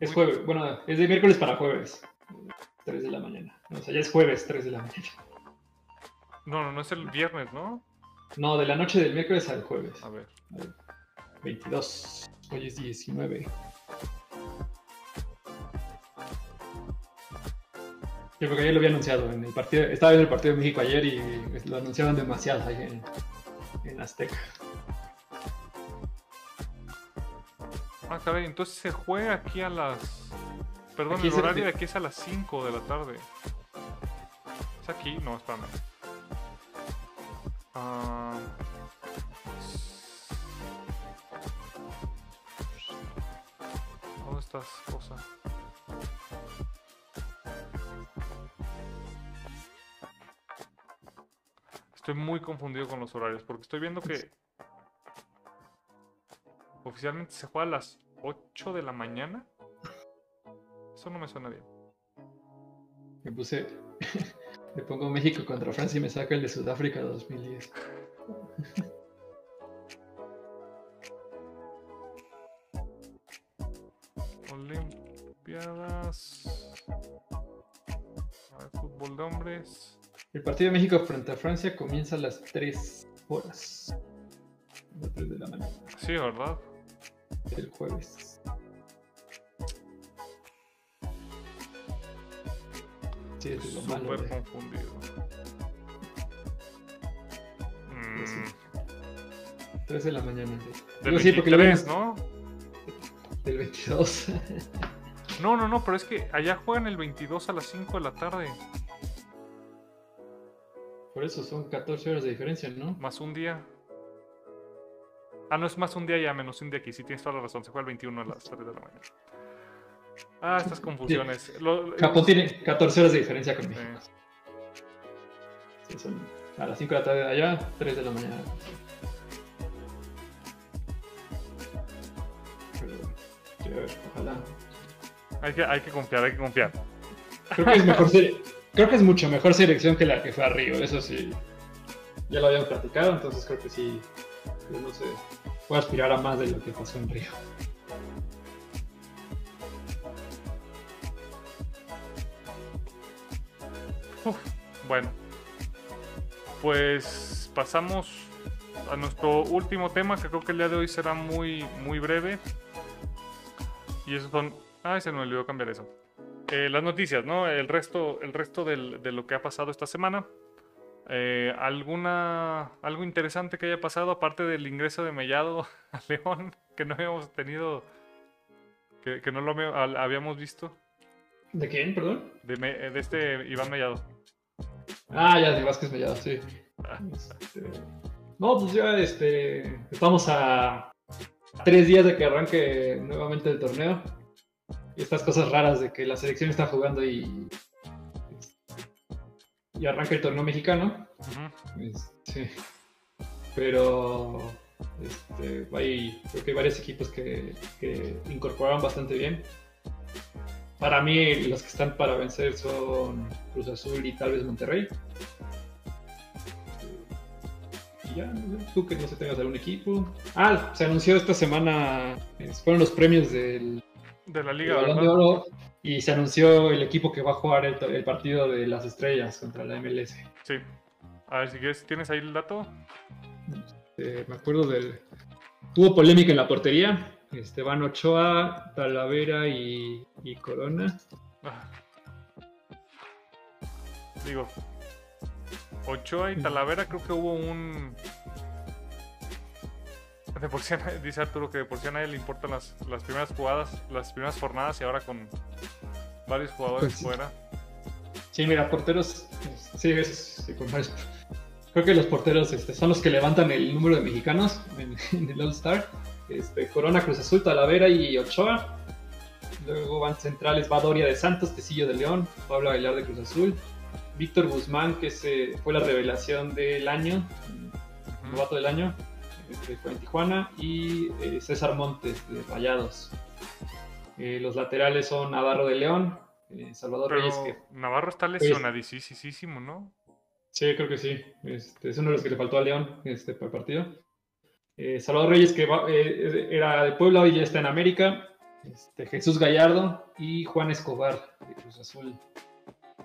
B: Es jueves, bueno, es de miércoles para jueves. 3 de la mañana. o sea, ya es jueves, 3 de la mañana.
A: No, no, no es el viernes, ¿no?
B: No, de la noche del miércoles al jueves.
A: A ver. A ver.
B: 22. Hoy es 19. Yo creo que ya lo había anunciado en el partido. Estaba en el partido de México ayer y lo anunciaron demasiado ahí en, en Azteca.
A: Ah, caray, entonces se juega aquí a las. Perdón, el horario de aquí es a las 5 de la tarde. ¿Es aquí? No, espérame. Ah. Estas cosas. Estoy muy confundido con los horarios porque estoy viendo que oficialmente se juega a las 8 de la mañana. Eso no me suena bien.
B: Me puse. Le pongo México contra Francia y me saca el de Sudáfrica 2010.
A: hombres.
B: El partido de México frente a Francia comienza a las 3 horas. A las 3 de la mañana.
A: Sí, ¿verdad?
B: El jueves. Sí, es lo malo.
A: Súper
B: de-
A: confundido.
B: Pues sí.
A: Mm,
B: 3 de la mañana.
A: del
B: Digo, sí, porque lo
A: 23,
B: vimos
A: ¿no?
B: Del 22.
A: No, no, no, pero es que allá juegan el 22 a las 5 de la tarde.
B: Por eso son 14 horas de diferencia, ¿no?
A: Más un día. Ah, no, es más un día ya, menos un día aquí. Sí, tienes toda la razón. Se fue el 21 a las 3 de la mañana. Ah, estas confusiones. Lo-
B: Japón tiene 14 horas de diferencia con
A: Sí.
B: México. Sí, son a las 5 de la tarde de allá, 3 de la mañana. Pero, sí, ojalá.
A: Hay que, hay que confiar, hay que confiar.
B: Creo que es mejor sele- creo que es mucho mejor selección que la que fue a Río, eso sí. Ya lo habíamos platicado, entonces creo que sí. no sé. Puedo aspirar a más de lo que pasó en Río.
A: Uf, bueno. Pues pasamos a nuestro último tema, que creo que el día de hoy será muy, muy breve. Y esos son. Ay, se me olvidó cambiar eso. Eh, las noticias, ¿no? El resto, el resto del- de lo que ha pasado esta semana. Eh, ¿Alguna. algo interesante que haya pasado, aparte del ingreso de Mellado a León, que no habíamos tenido. que, que no lo había- habíamos visto?
B: ¿De quién, perdón?
A: De, de este Iván Mellado.
B: Ah, ya, de Vázquez Mellado, sí. Este, No, pues ya este, estamos a tres días de que arranque nuevamente el torneo. Y estas cosas raras de que la selección está jugando y, y arranca el torneo mexicano. Este, pero este, hay, creo que hay varios equipos que, que incorporaron bastante bien. Para mí, los que están para vencer son Cruz Azul y tal vez Monterrey. Y ya, tú que no sé, tengas algún equipo. Ah, se anunció esta semana, fueron los premios del,
A: De la liga,
B: Balón
A: ¿verdad?
B: de Oro y se anunció el equipo que va a jugar el, el partido de las estrellas contra la MLS.
A: Sí. A ver, si quieres, ¿tienes ahí el dato?
B: Eh, me acuerdo del. Hubo polémica en la portería. Esteban Ochoa, Talavera y, y Corona.
A: Ah. Digo, Ochoa y Talavera creo que hubo un... De por sí, dice Arturo que de por sí a nadie le importan las, las primeras jugadas, las primeras jornadas y ahora con varios jugadores
B: Pues
A: fuera.
B: Sí, mira, porteros. Sí, es- sí, con varios- Creo que los porteros este, son los que levantan el número de mexicanos en, en el All-Star. Este, Corona, Cruz Azul, Talavera y Ochoa. Luego van centrales, va Doria de Santos, Tecillo de León, Pablo Aguilar de Cruz Azul, Víctor Guzmán, que se, fue la revelación del año, novato del año, este, fue en Tijuana, y eh, César Montes de Rayados. Eh, los laterales son Navarro de León, eh, Salvador
A: Pero
B: Reyes, que
A: Navarro está lesionadísimo, ¿no?
B: sí, creo que sí, este, es uno de los que le faltó a León este, para el partido. Eh, Salvador Reyes, que va- era de Puebla, hoy ya está en América. Este, Jesús Gallardo y Juan Escobar de Cruz Azul.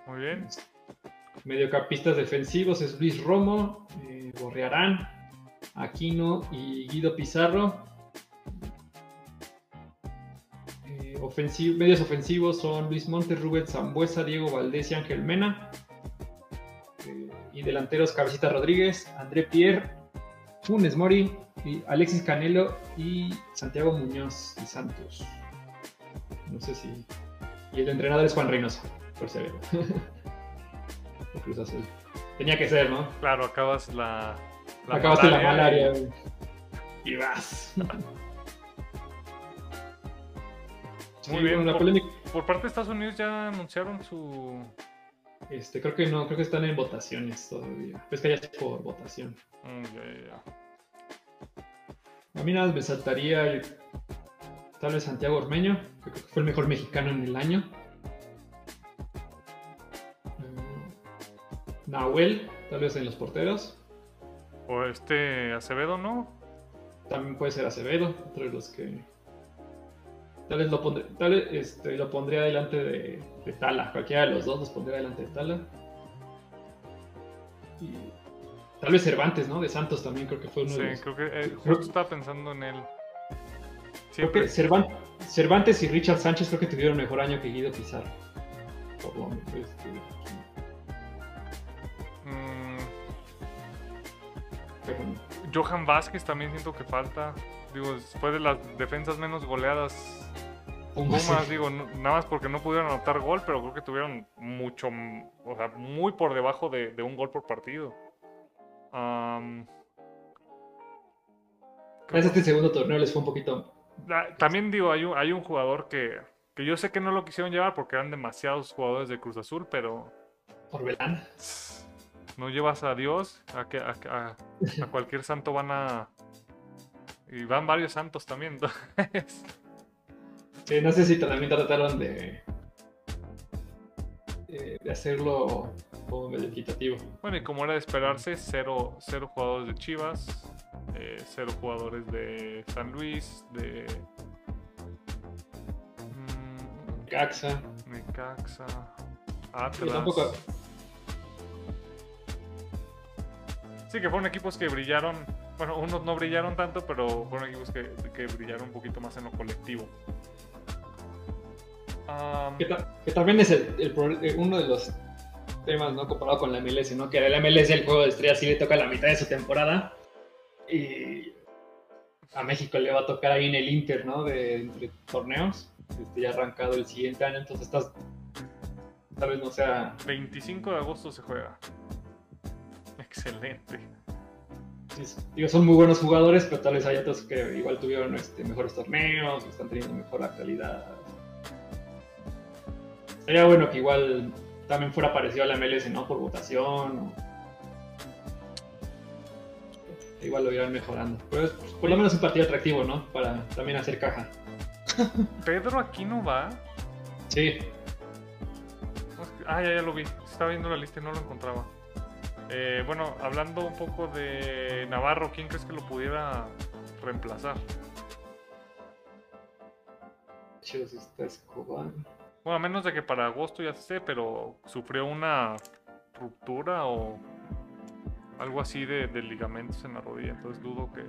A: Muy bien.
B: Mediocampistas defensivos es Luis Romo, eh, Borrearán, Aquino y Guido Pizarro. Eh, medios ofensivos son Luis Montes, Rubén Zambuesa, Diego Valdés y Ángel Mena. Eh, y delanteros Cabecita Rodríguez, André Pierre, Funes Mori, Alexis Canelo y Santiago Muñoz y Santos. No sé si. Y el entrenador es Juan Reynoso, por si Cruz. Tenía que ser, ¿no?
A: Claro, acabas la... la
B: Acabaste la
A: malaria
B: güey. Y vas. Sí,
A: Muy bien,
B: bueno, la
A: por-
B: polémica.
A: Por parte de Estados Unidos ya anunciaron su...
B: Este, creo que no, creo que están en votaciones todavía. Es que ya es por votación.
A: Mm, ya, ya, ya.
B: A mí nada más me saltaría el- tal vez Santiago Ormeño, que creo que fue el mejor mexicano en el año. Mm, Nahuel, tal vez en los porteros.
A: O este Acevedo, ¿no?
B: También puede ser Acevedo, otro de los que tal vez lo pondré, tal vez, este, lo pondría delante de, de Tala. Cualquiera de los dos los pondría delante de Tala. Y tal vez Cervantes, ¿no? De Santos también creo que fue uno
A: Sí,
B: de los.
A: creo que eh, justo estaba pensando en él.
B: Creo que Cervantes y Richard Sánchez creo que tuvieron mejor año que Guido Pizarro. Por lo menos, este,
A: Johan Vázquez también siento que falta. Digo, después de las defensas menos goleadas
B: Pumas,
A: digo, no- nada más porque no pudieron anotar gol, pero creo que tuvieron mucho, o sea, muy por debajo de, de un gol por partido. Am,
B: Parece este segundo torneo les fue un poquito.
A: También digo, hay un, hay un jugador que, que yo sé que no lo quisieron llevar porque eran demasiados jugadores de Cruz Azul, pero
B: Por Belán.
A: No llevas a Dios, a, que, a, a- a cualquier santo van a... Y van varios santos también. entonces,
B: Sí, no sé si también trataron de. eh, de hacerlo como medio equitativo.
A: bueno, y como era de esperarse, cero, cero jugadores de Chivas, eh, cero jugadores de San Luis, de... mm,
B: Caxa.
A: Necaxa,
B: Yo
A: Atlas.
B: tampoco.
A: Sí, que fueron equipos que brillaron. Bueno, unos no brillaron tanto, pero fueron equipos que, que brillaron un poquito más en lo colectivo. Am,
B: Que, ta- que también es el, eh, uno de los temas, ¿no? Comparado con la MLS, ¿no? Que a la MLS el juego de estrellas sí le toca la mitad de su temporada. Y a México le va a tocar ahí en el Inter, ¿no? De entre torneos. Este, ya arrancado el siguiente año, entonces estás. Tal vez no sea.
A: 25 de agosto se juega. Excelente.
B: sí, digo, son muy buenos jugadores, pero tal vez hay otros que igual tuvieron este, mejores torneos, están teniendo mejor actualidad. Sería bueno que igual también fuera parecido a la MLS, ¿no? Por votación. o- Igual lo irán mejorando. Pero es por lo menos un partido atractivo, ¿no? Para también hacer caja.
A: Pedro Aquino va.
B: Sí,
A: Ah, ya, ya lo vi. Estaba viendo la lista y no lo encontraba. Eh, bueno, hablando un poco de Navarro, ¿quién crees que lo pudiera reemplazar?
B: Está Escobar.
A: Bueno, a menos de que para agosto ya sé, pero sufrió una ruptura o algo así de, de ligamentos en la rodilla, entonces dudo que.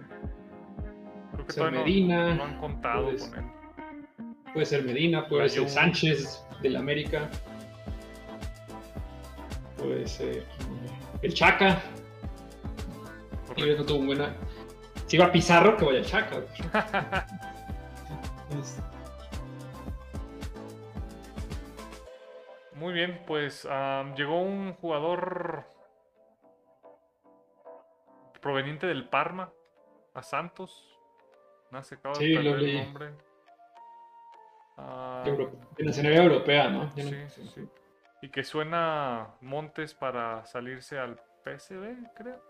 A: Creo que todavía
B: Medina,
A: no, han contado
B: puedes-
A: con él.
B: Puede ser Medina, puede ser. Sánchez del América. Puede ser el Chaca.
A: Correcto.
B: no tuvo buena. Si va Pizarro, que vaya el Chaca. Es-
A: Muy bien, pues llegó un jugador proveniente del Parma a Santos. No se acaba
B: Sí,
A: de
B: lo
A: perder el nombre. Ah,
B: Euro- de nacionalidad europea, no-
A: sí, sí, sí. Y que suena Montes para salirse al PSV, creo.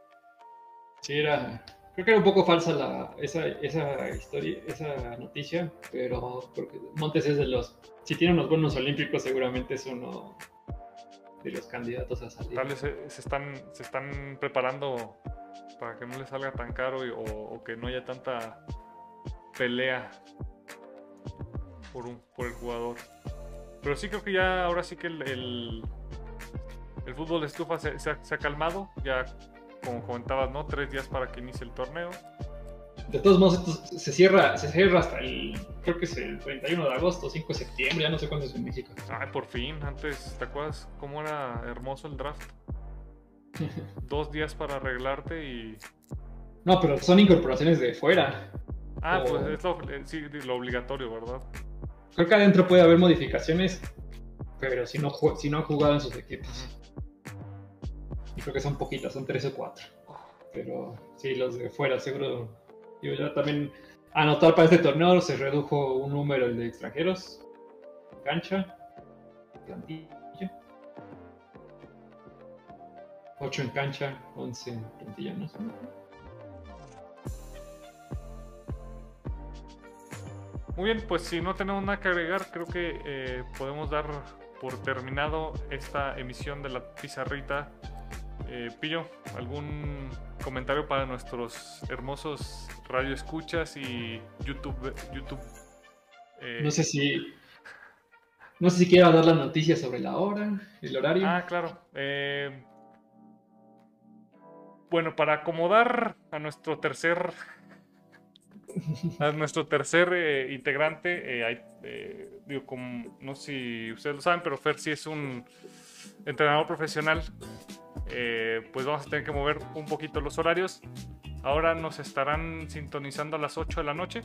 B: Sí, era. Creo que era un poco falsa la, esa, esa historia, esa noticia, pero porque Montes es de los. Si tiene unos buenos olímpicos, seguramente es uno de los candidatos a salir.
A: Tal vez se, se están, se están preparando para que no les salga tan caro y- o, o que no haya tanta pelea por, un, por el jugador. Pero sí creo que ya ahora sí que el, el, el fútbol de estufa se, se ha, se ha calmado. Ya, como comentabas, ¿no? Tres días para que inicie el torneo.
B: De todos modos, esto se cierra, se cierra hasta el. Creo que es el 31 de agosto, 5 de septiembre, ya no sé cuándo es en México.
A: Ay, por fin. Antes, ¿te acuerdas cómo era hermoso el draft? Dos días para arreglarte y...
B: No, pero son incorporaciones de fuera.
A: Ah,
B: O-
A: pues es lo, eh, sí, lo obligatorio, ¿verdad?
B: Creo que adentro puede haber modificaciones, pero si no, si no han jugado en sus equipos. Y creo que son poquitas, son 3 o 4. Pero sí, los de fuera, seguro. Digo, ya también anotar para este torneo se redujo un número el de extranjeros. Cancha, plantilla. 8 en cancha, 11 en plantilla, ¿no?
A: Muy bien, pues si no tenemos nada que agregar, creo que eh, podemos dar por terminado esta emisión de la pizarrita. Eh, Pillo, ¿algún comentario para nuestros hermosos radioescuchas y YouTube, YouTube
B: Eh, no sé si. No sé si quiero dar las noticias sobre la hora, el horario.
A: Ah, claro. Eh, bueno, para acomodar a nuestro tercer a nuestro tercer eh, integrante, eh, digo, como, no sé si ustedes lo saben, pero Fer sí es un entrenador profesional. pues vamos a tener que mover un poquito los horarios. Ahora nos estarán sintonizando a las 8 de la noche.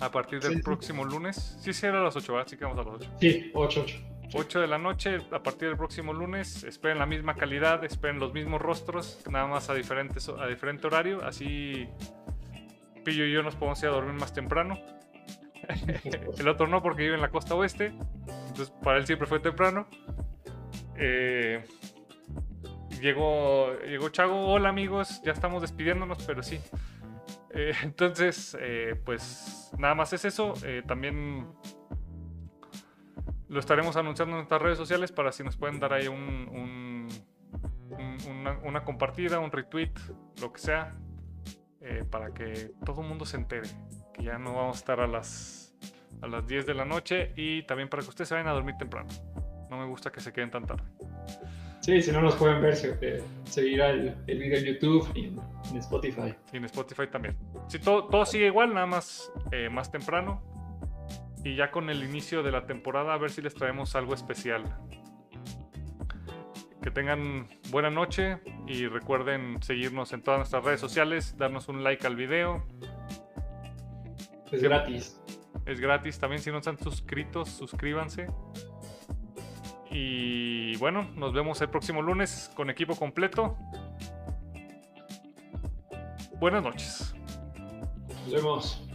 A: A partir del próximo lunes. Sí, sí, era a las 8, ¿verdad? Sí, que vamos a las 8.
B: Sí, 8, 8.
A: 8 de la noche, a partir del próximo lunes. Esperen la misma calidad, esperen los mismos rostros, nada más a, diferentes, a diferente horario. Así Y yo nos podemos ir a dormir más temprano. el otro no, porque vive en la costa oeste. Entonces, para él siempre fue temprano. Eh, llegó, llegó Chago. Hola, amigos. Ya estamos despidiéndonos, pero sí. Eh, entonces, eh, pues nada más es eso. también lo estaremos anunciando en nuestras redes sociales para si nos pueden dar ahí un, una, una, compartida, un retweet, lo que sea. Eh, para que todo el mundo se entere que ya no vamos a estar a las, a las 10 de la noche y también para que ustedes se vayan a dormir temprano. No me gusta que se queden tan tarde.
B: Sí, si no nos pueden ver, seguirá el, el video en YouTube y en, Spotify.
A: Y en Spotify también. Si todo, todo sigue igual, nada más eh, más temprano. Y ya con el inicio de la temporada, a ver si les traemos algo especial. Que tengan buena noche y recuerden seguirnos en todas nuestras redes sociales, darnos un like al video.
B: Es gratis.
A: Es gratis. También si no están suscritos, suscríbanse. Y bueno, nos vemos el próximo lunes con equipo completo. Buenas noches.
B: Nos vemos.